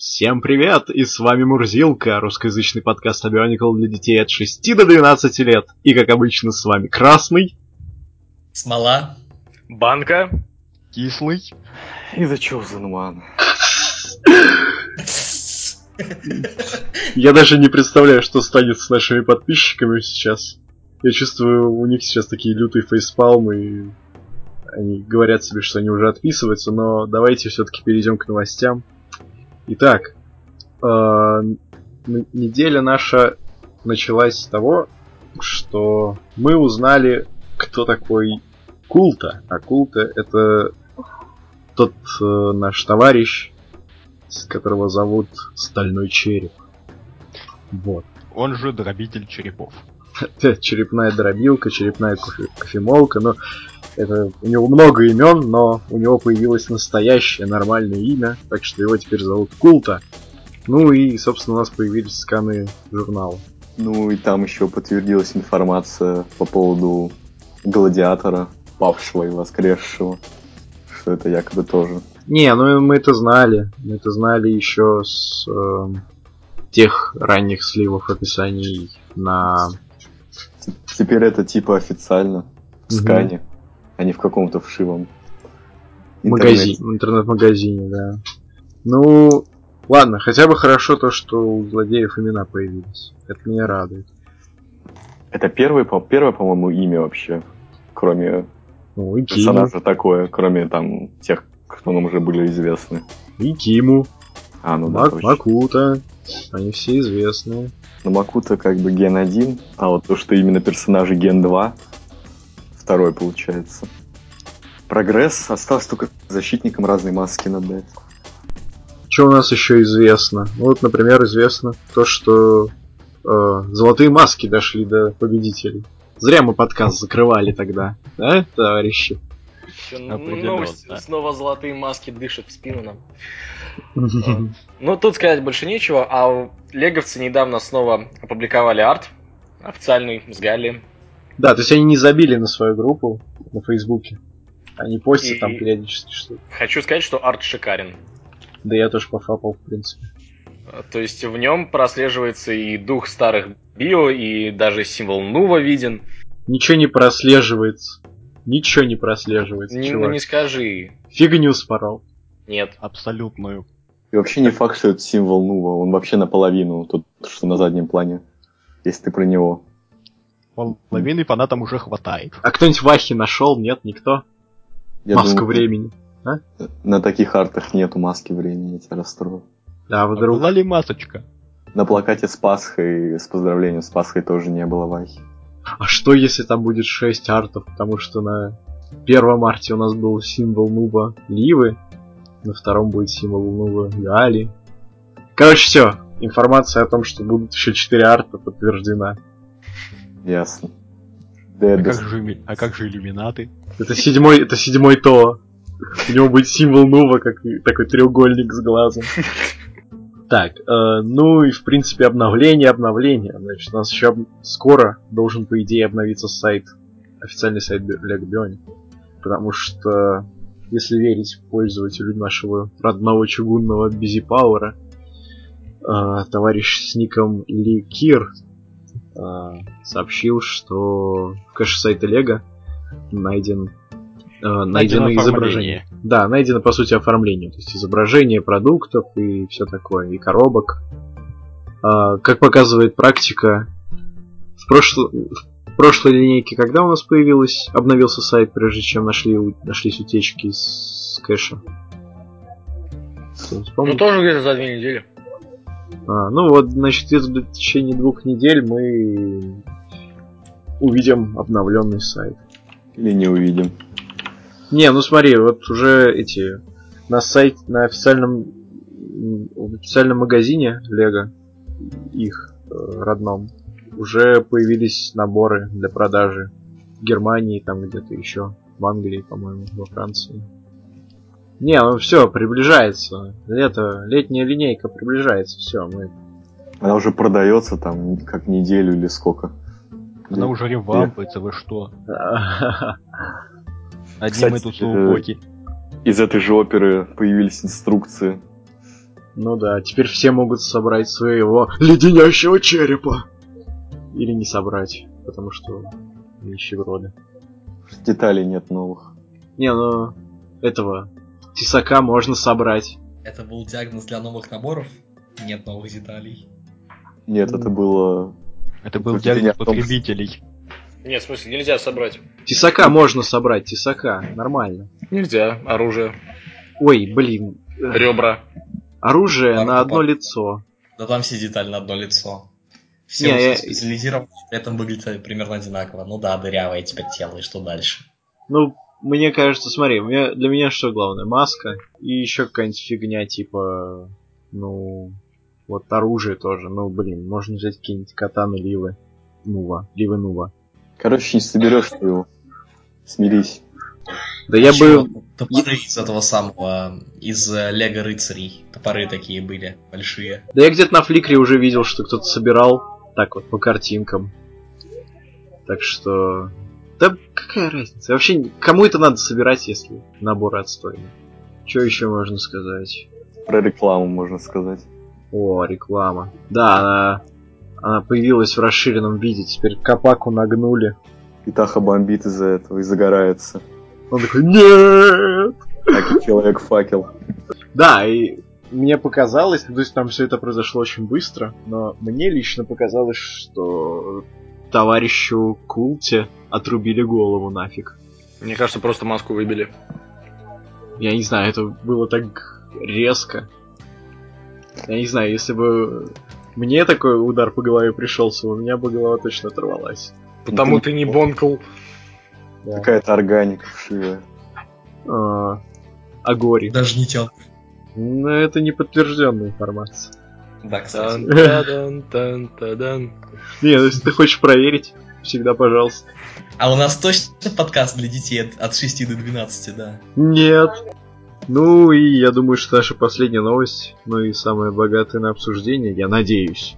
Всем привет! И с вами Мурзилка, русскоязычный подкаст Bionicle для детей от 6 до 12 лет. И как обычно с вами Красный, Смола, Банка, Кислый и The Chosen One. Я даже не представляю, что станет с нашими подписчиками сейчас. Я чувствую, у них сейчас такие лютые фейспалмы, и они говорят себе, что они уже отписываются, но давайте все-таки перейдем к новостям. Итак, э, неделя наша началась с того, что мы узнали, кто такой Култа. А Култа это тот э, наш товарищ, с которого зовут Стальной Череп. Вот. Он же дробитель черепов. черепная дробилка, черепная кофе- кофемолка, но это у него много имен, но у него появилось настоящее нормальное имя, так что его теперь зовут Култа. Ну и, собственно, у нас появились сканы журнала. Ну и там еще подтвердилась информация по поводу гладиатора, павшего и воскресшего. Что это якобы тоже. Не, ну мы это знали. Мы это знали еще с эм, тех ранних сливов описаний на... Теперь это типа официально в скане, а не в каком-то вшивом магазине, в интернет-магазине, да. Ну, ладно, хотя бы хорошо то, что у злодеев имена появились. Это меня радует. Это первое, по- первое, по-моему, имя вообще, кроме Ну, и Киму, персонажа такое, кроме там тех, кто нам уже были известны. и Киму, А, ну да, Мак- точно. Макута. Они все известные. Ну, Макута как бы ген 1, а вот то, что именно персонажи ген 2, второй получается. Прогресс, осталось только защитникам разные маски надать. Что у нас еще известно? Ну, вот, например, известно то, что э, золотые маски дошли до победителей. Зря мы подкаст закрывали тогда, да, товарищи? Новость, снова золотые маски дышат в спину нам. Ну, тут сказать больше нечего, а леговцы недавно снова опубликовали арт официальный с Галли. Да, то есть они не забили на свою группу на Фейсбуке. Они постят И- там периодически что-то. Хочу сказать, что арт шикарен. Да я тоже пофапал, в принципе. А, То есть в нем прослеживается и дух старых био, и даже символ Нува виден. Ничего не прослеживается. Ничего не прослеживается, Не, ну чувак. не скажи. Фигню спорол. Нет. Абсолютную. И вообще не факт, что это символ Нува, он вообще наполовину, тот, что на заднем плане. Если ты про него. Половины фанатам уже хватает. А кто-нибудь Вахи нашел? Нет, никто? Я Маску думаю, времени. На таких артах нету маски времени, я тебя расстрою. Да, А вдруг. была ли масочка? На плакате с Пасхой, с поздравлением с Пасхой тоже не было Вахи. А что если там будет 6 артов? Потому что на первом арте у нас был символ нуба Ливы, на втором будет символ нуба Гали. Короче, все. Информация о том, что будут еще 4 арта подтверждена. Ясно. А Dead как же, а как же иллюминаты? Это седьмой, это седьмой то. У него будет символ Нува, как такой треугольник с глазом. Так, э, ну и в принципе обновление, обновление. Значит, у нас еще об- скоро должен, по идее, обновиться сайт, официальный сайт Bionic. Потому что, если верить пользователю нашего родного чугунного Бизи Пауэра, э, товарищ с ником Ли Кир сообщил, что в кэше сайта Лего найден э, найдено Найдено изображение. Да, найдено по сути оформление, то есть изображение продуктов и все такое, и коробок. А, как показывает практика, в, прошло- в прошлой линейке, когда у нас появилась, обновился сайт, прежде чем нашли, у- нашлись утечки с кэша? Ну тоже где-то за две недели. А, ну вот, значит, в течение двух недель мы увидим обновленный сайт. Или не увидим. Не, ну смотри, вот уже эти на сайте, на официальном в официальном магазине Лего их э, родном уже появились наборы для продажи в Германии, там где-то еще, в Англии, по-моему, во Франции. Не, ну все, приближается. Лето, летняя линейка приближается, все, мы. Она уже продается там как неделю или сколько. Она уже ревампается, вы что? Одни Кстати, мы тут э. Из этой же оперы появились инструкции Ну да, теперь все могут собрать своего леденящего черепа. Или не собрать, потому что нищеброды. Деталей нет новых. Не, ну этого тесака можно собрать. Это был диагноз для новых наборов? Нет новых деталей. Нет, это было... Это был диагноз потребителей. Нет, в смысле, нельзя собрать. Тесака можно собрать, тесака, нормально. Нельзя. Оружие, Ой, блин, ребра. оружие на одно лицо. Да там все детали на одно лицо. Все Не, я- специализированы, при этом выглядят примерно одинаково. Ну да, дырявое теперь тело, и что дальше? Ну, мне кажется, смотри, мне- для меня что главное? Маска и еще какая-нибудь фигня, типа, ну, вот оружие тоже. Ну, блин, можно взять какие-нибудь катаны Ливы. Нува, Ливы Нува. Короче, не соберешь ты его. Смирись. Да я бы... Топоры из этого самого, из э, Лего рыцарей. Топоры такие были, большие. Да я где-то на фликре уже видел, что кто-то собирал так вот по картинкам. Так что... Да какая разница? Вообще, кому это надо собирать, если набор отстойный? Что еще можно сказать? Про рекламу можно сказать. О, реклама. Да, она, она появилась в расширенном виде. Теперь Капаку нагнули. Итаха бомбит из-за этого и загорается. Он такой, нет! Как человек-факел. Да, и мне показалось, то есть там все это произошло очень быстро, но мне лично показалось, что товарищу Култе отрубили голову нафиг. Мне кажется, просто маску выбили. Я не знаю, это было так резко. Я не знаю, если бы мне такой удар по голове пришелся, у меня бы голова точно оторвалась. Потому Это ты не не бонкл. Да. Какая-то органика вшивая. А, Агори. Даже не тел. Но это не подтвержденная информация. Да, кстати. Не, ну, если ты хочешь проверить, всегда пожалуйста. А у нас точно подкаст для детей от, от 6 до 12, да? Нет. Ну и я думаю, что наша последняя новость, ну и самая богатая на обсуждение, я надеюсь.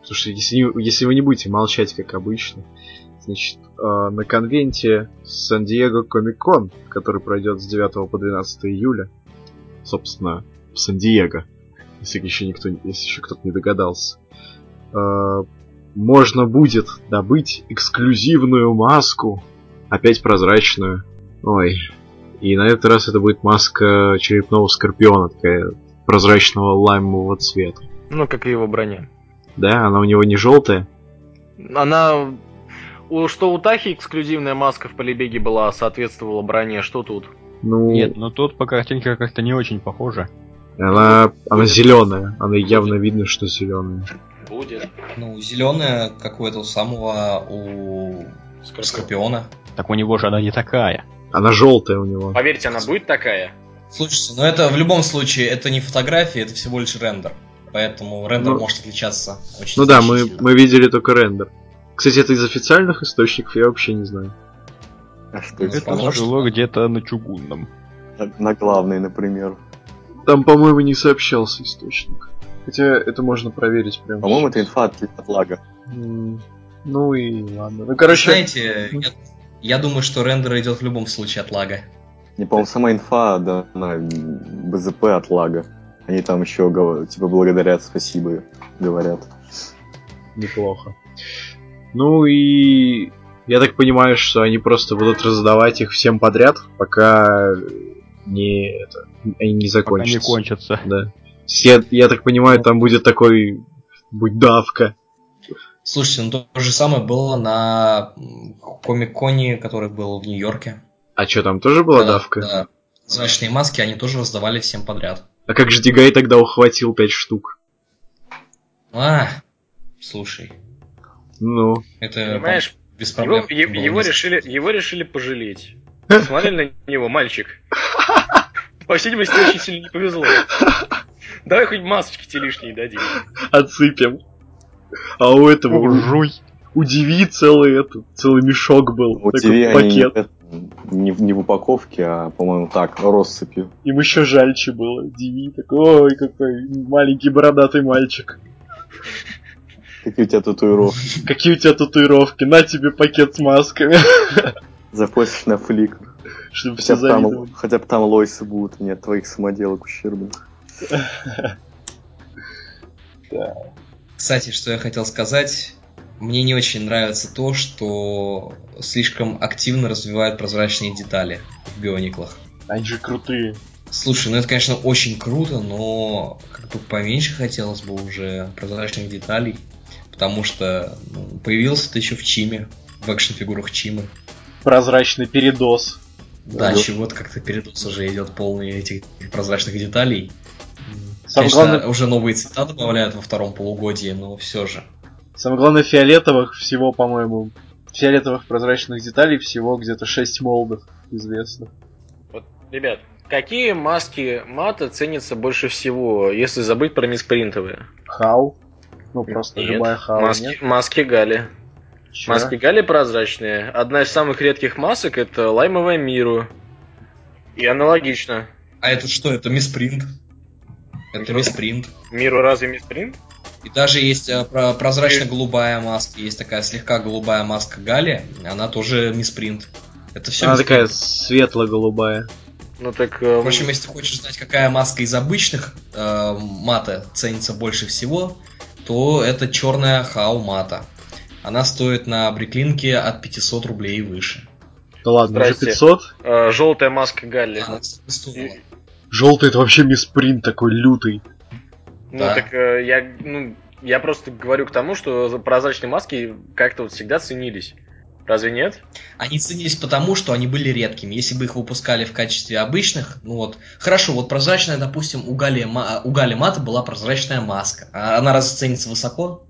Потому что если, если вы не будете молчать, как обычно, значит, э, на конвенте Сан-Диего Комик-Кон, который пройдет с 9 по 12 июля, собственно, в Сан-Диего, если еще никто, если еще кто-то не догадался, э, можно будет добыть эксклюзивную маску, опять прозрачную. Ой, и на этот раз это будет маска черепного скорпиона, такая прозрачного лаймового цвета. Ну, как и его броня. Да, она у него не желтая. Она... У, что у Тахи эксклюзивная маска в полибеге была, соответствовала броне, что тут? Ну, Нет, но тут по картинке как-то не очень похоже. Она, она зеленая. Она явно видно, что зеленая. Будет. Ну, зеленая, как у этого самого, у Скорпиона. Так у него же она не такая. Она желтая у него. Поверьте, она будет такая. Слушайте, ну это в любом случае, это не фотография, это всего лишь рендер. Поэтому рендер Ну- может отличаться очень Ну да, мы, мы видели только рендер. Кстати, это из официальных источников, я вообще не знаю. А что Ну, это? Это жило где-то на чугунном. На- На главной, например. Там, по-моему, не сообщался источник. Хотя это можно проверить прямо. По-моему, это инфа от, от лага. М, Ну и ладно. Ну, короче, Знаете, я, я думаю, что рендер идет в любом случае от лага. Не, по-моему, сама инфа, да, на БЗП от лага. Они там еще, типа, благодарят, спасибо, говорят. неплохо. Ну и я так понимаю, что они просто будут раздавать их всем подряд, пока не это, они не Пока не закончатся. кончатся. Да. Я, я так понимаю, там будет такой будет давка. Слушайте, ну то же самое было на Комик-Коне, который был в Нью-Йорке. А что, там тоже была Да, давка? да. Прозрачные маски они тоже раздавали всем подряд. А как же Дигай тогда ухватил 5 штук? А, слушай, Ну, это Понимаешь, без его, проблем. его бы. решили, его решили пожалеть. Смотрели на него, мальчик. По всей видимости, очень сильно не повезло. Давай хоть масочки те лишние дадим. отсыпем. А у этого, у, Жуй. у Диви целый, этот, целый мешок был. У такой TV они не, пакет. не, в- не в упаковке, а, по-моему, так, россыпью. Им еще жальче было. Диви такой, ой, какой маленький бородатый мальчик. Какие у тебя татуировки? Какие у тебя татуировки? На тебе пакет с масками. Запостишь на флик. Чтобы все Хотя бы, там, завидовали. хотя бы там лойсы будут, нет твоих самоделок ущербных. Да. Кстати, что я хотел сказать, мне не очень нравится то, что слишком активно развивают прозрачные детали в биониклах. Они же крутые. Слушай, ну это, конечно, очень круто, но как бы поменьше хотелось бы уже прозрачных деталей, потому что ну, появился-то еще в Чиме, в экшн-фигурах Чимы. Прозрачный передоз. Да, Да. чего-то как-то передоз уже идет полный этих прозрачных деталей. Самое Конечно, главное, уже новые цвета добавляют во втором полугодии, но все же. самое главное, фиолетовых всего, по-моему, фиолетовых прозрачных деталей всего где-то 6 молдов известно. Вот, ребят, какие маски мата ценятся больше всего, если забыть про миспринтовые? Хау. Ну, просто Нет, любая хау, маски, нет? маски Гали. Чё? Маски Гали прозрачные. Одна из самых редких масок это лаймовая Миру. И аналогично. А это что? Это миспринт. Это миспринт. Миру разве миспринт? И даже есть э, про- прозрачно-голубая маска, есть такая слегка голубая маска Гали, она тоже миспринт. Это все Она такая светло-голубая. Ну так... э, В общем, если ты хочешь знать, какая маска из обычных э, мата ценится больше всего, то это черная хау мата. Она стоит на бриклинке от 500 рублей и выше. Да ладно, уже Здрасте. 500? э, желтая маска Галли. Стоила. Желтый это вообще misprint такой лютый. Ну Да. так э, я, ну, я просто говорю к тому, что прозрачные маски как-то вот всегда ценились. Разве нет? Они ценились потому, что они были редкими. Если бы их выпускали в качестве обычных, ну вот, хорошо, вот прозрачная, допустим, у Гали, у Гали Мата была прозрачная маска. А она разве ценится высоко?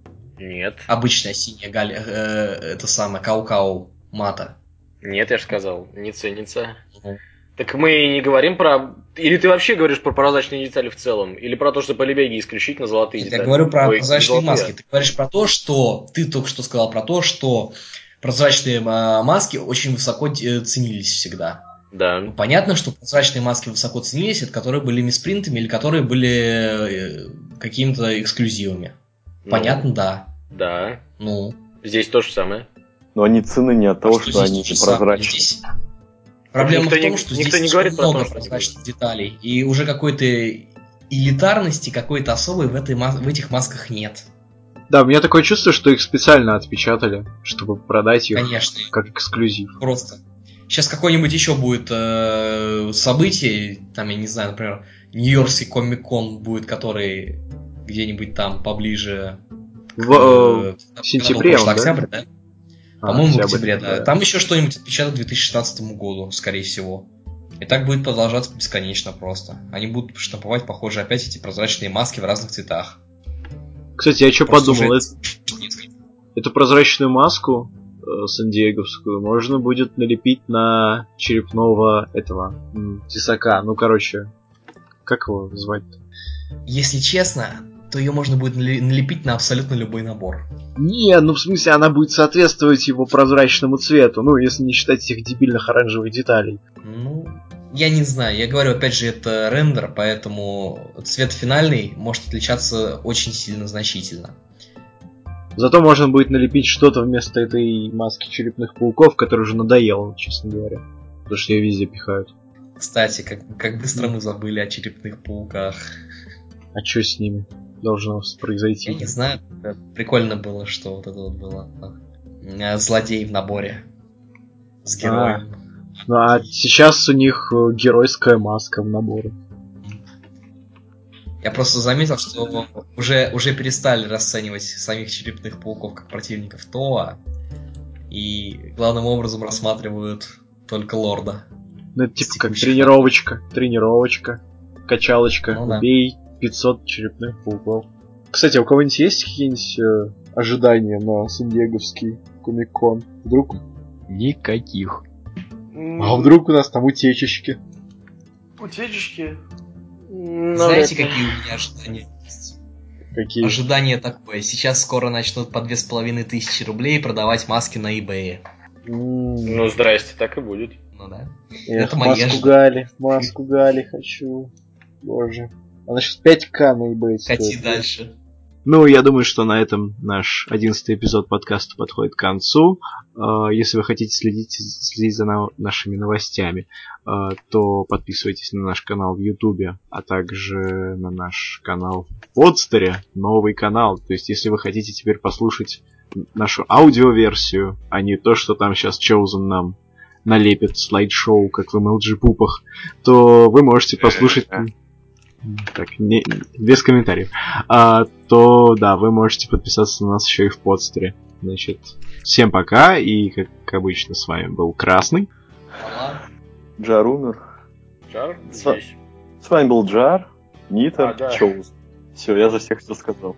Нет. Обычная синяя Гали, э, это самое, Кау-Кау Мата. Нет, я же сказал, не ценится. Мгм. Так мы и не говорим про... Или ты вообще говоришь про прозрачные детали в целом? Или про то, что по Лебеге исключительно золотые Нет, детали? я говорю про Ой, прозрачные золотые. маски. Ты говоришь про то, что ты только что сказал про то, что прозрачные а, маски очень высоко э, ценились всегда. Ну, Да. понятно, что прозрачные маски высоко ценились, это которые были миспринтами или которые были э, какими-то эксклюзивами. Ну, Понятно, да. Да. Ну, Здесь то же самое. Но они цены не от того, а что, здесь они то. Здесь Проблема Никто в том, что никто здесь не говорит про много то, что прозрачных деталей, и уже какой-то элитарности какой-то особой в, этой, в этих масках нет. Да, у меня такое чувство, что их специально отпечатали, чтобы продать их Конечно. как эксклюзив. Просто. Сейчас какое-нибудь еще будет э, событие, там, я не знаю, например, Нью-Йоркский комик-кон будет, который где-нибудь там поближе В, э, когда в сентябре он, да? октябрь, да? а, По-моему, в октябре, да. Там еще что-нибудь отпечатают к 2016 году, скорее всего. И так будет продолжаться бесконечно просто. Они будут штамповать, похоже, опять эти прозрачные маски в разных цветах. Кстати, я что подумал, уже это- эту прозрачную маску э, сан-диеговскую можно будет налепить на черепного этого тесака. Ну, короче, как его звать? Если честно, то ее можно будет нале- налепить на абсолютно любой набор. Не, ну в смысле она будет соответствовать его прозрачному цвету, ну если не считать этих дебильных оранжевых деталей. Ну, я не знаю. Я говорю, опять же, это рендер, поэтому цвет финальный может отличаться очень сильно значительно. Зато можно будет налепить что-то вместо этой маски черепных пауков, которая уже надоела, честно говоря. Потому что ее везде пихают. Кстати, как, как быстро мы забыли о черепных пауках. А что с ними должно произойти? Я не знаю, прикольно было, что вот это вот было. э, Злодей в наборе. С героем. Ну а сейчас у них э, геройская маска в наборе. Я просто заметил, что уже, уже перестали расценивать самих черепных пауков как противников Това. И главным образом рассматривают только лорда. Ну это типа как тренировочка, тренировочка, качалочка, Ну да. убей 500 черепных пауков. Кстати, а у кого-нибудь есть какие-нибудь э, ожидания на сан-диеговский комик-кон? Вдруг? Никаких. А вдруг у нас там утечечки? Утечечки? Знаете, какие у меня ожидания есть? Какие? Ожидание такое. Сейчас скоро начнут по две с половиной тысячи рублей продавать маски на eBay. Ну, здрасте, так и будет. Ну да. Эх, это маску ожидания. Гали, маску Гали хочу. Боже. Она сейчас 5к на eBay Кати стоит. дальше. Ну, я думаю, что на этом наш одиннадцатый эпизод подкаста подходит к концу. Э, Если вы хотите следить, следить за на- нашими новостями, э, то подписывайтесь на наш канал в Ютубе, а также на наш канал в Подстере, новый канал. То есть, если вы хотите теперь послушать нашу аудиоверсию, а не то, что там сейчас Chosen нам налепит слайд-шоу, как в MLG-пупах, то вы можете послушать... Так, не, без комментариев. А, то, да, вы можете подписаться на нас еще и в подстере. Значит, всем пока, и, как обычно, с вами был Красный. Джар умер. Жар С здесь. С вами был Джар, Нитер, А, да. Чоуз. Все, я за всех все сказал.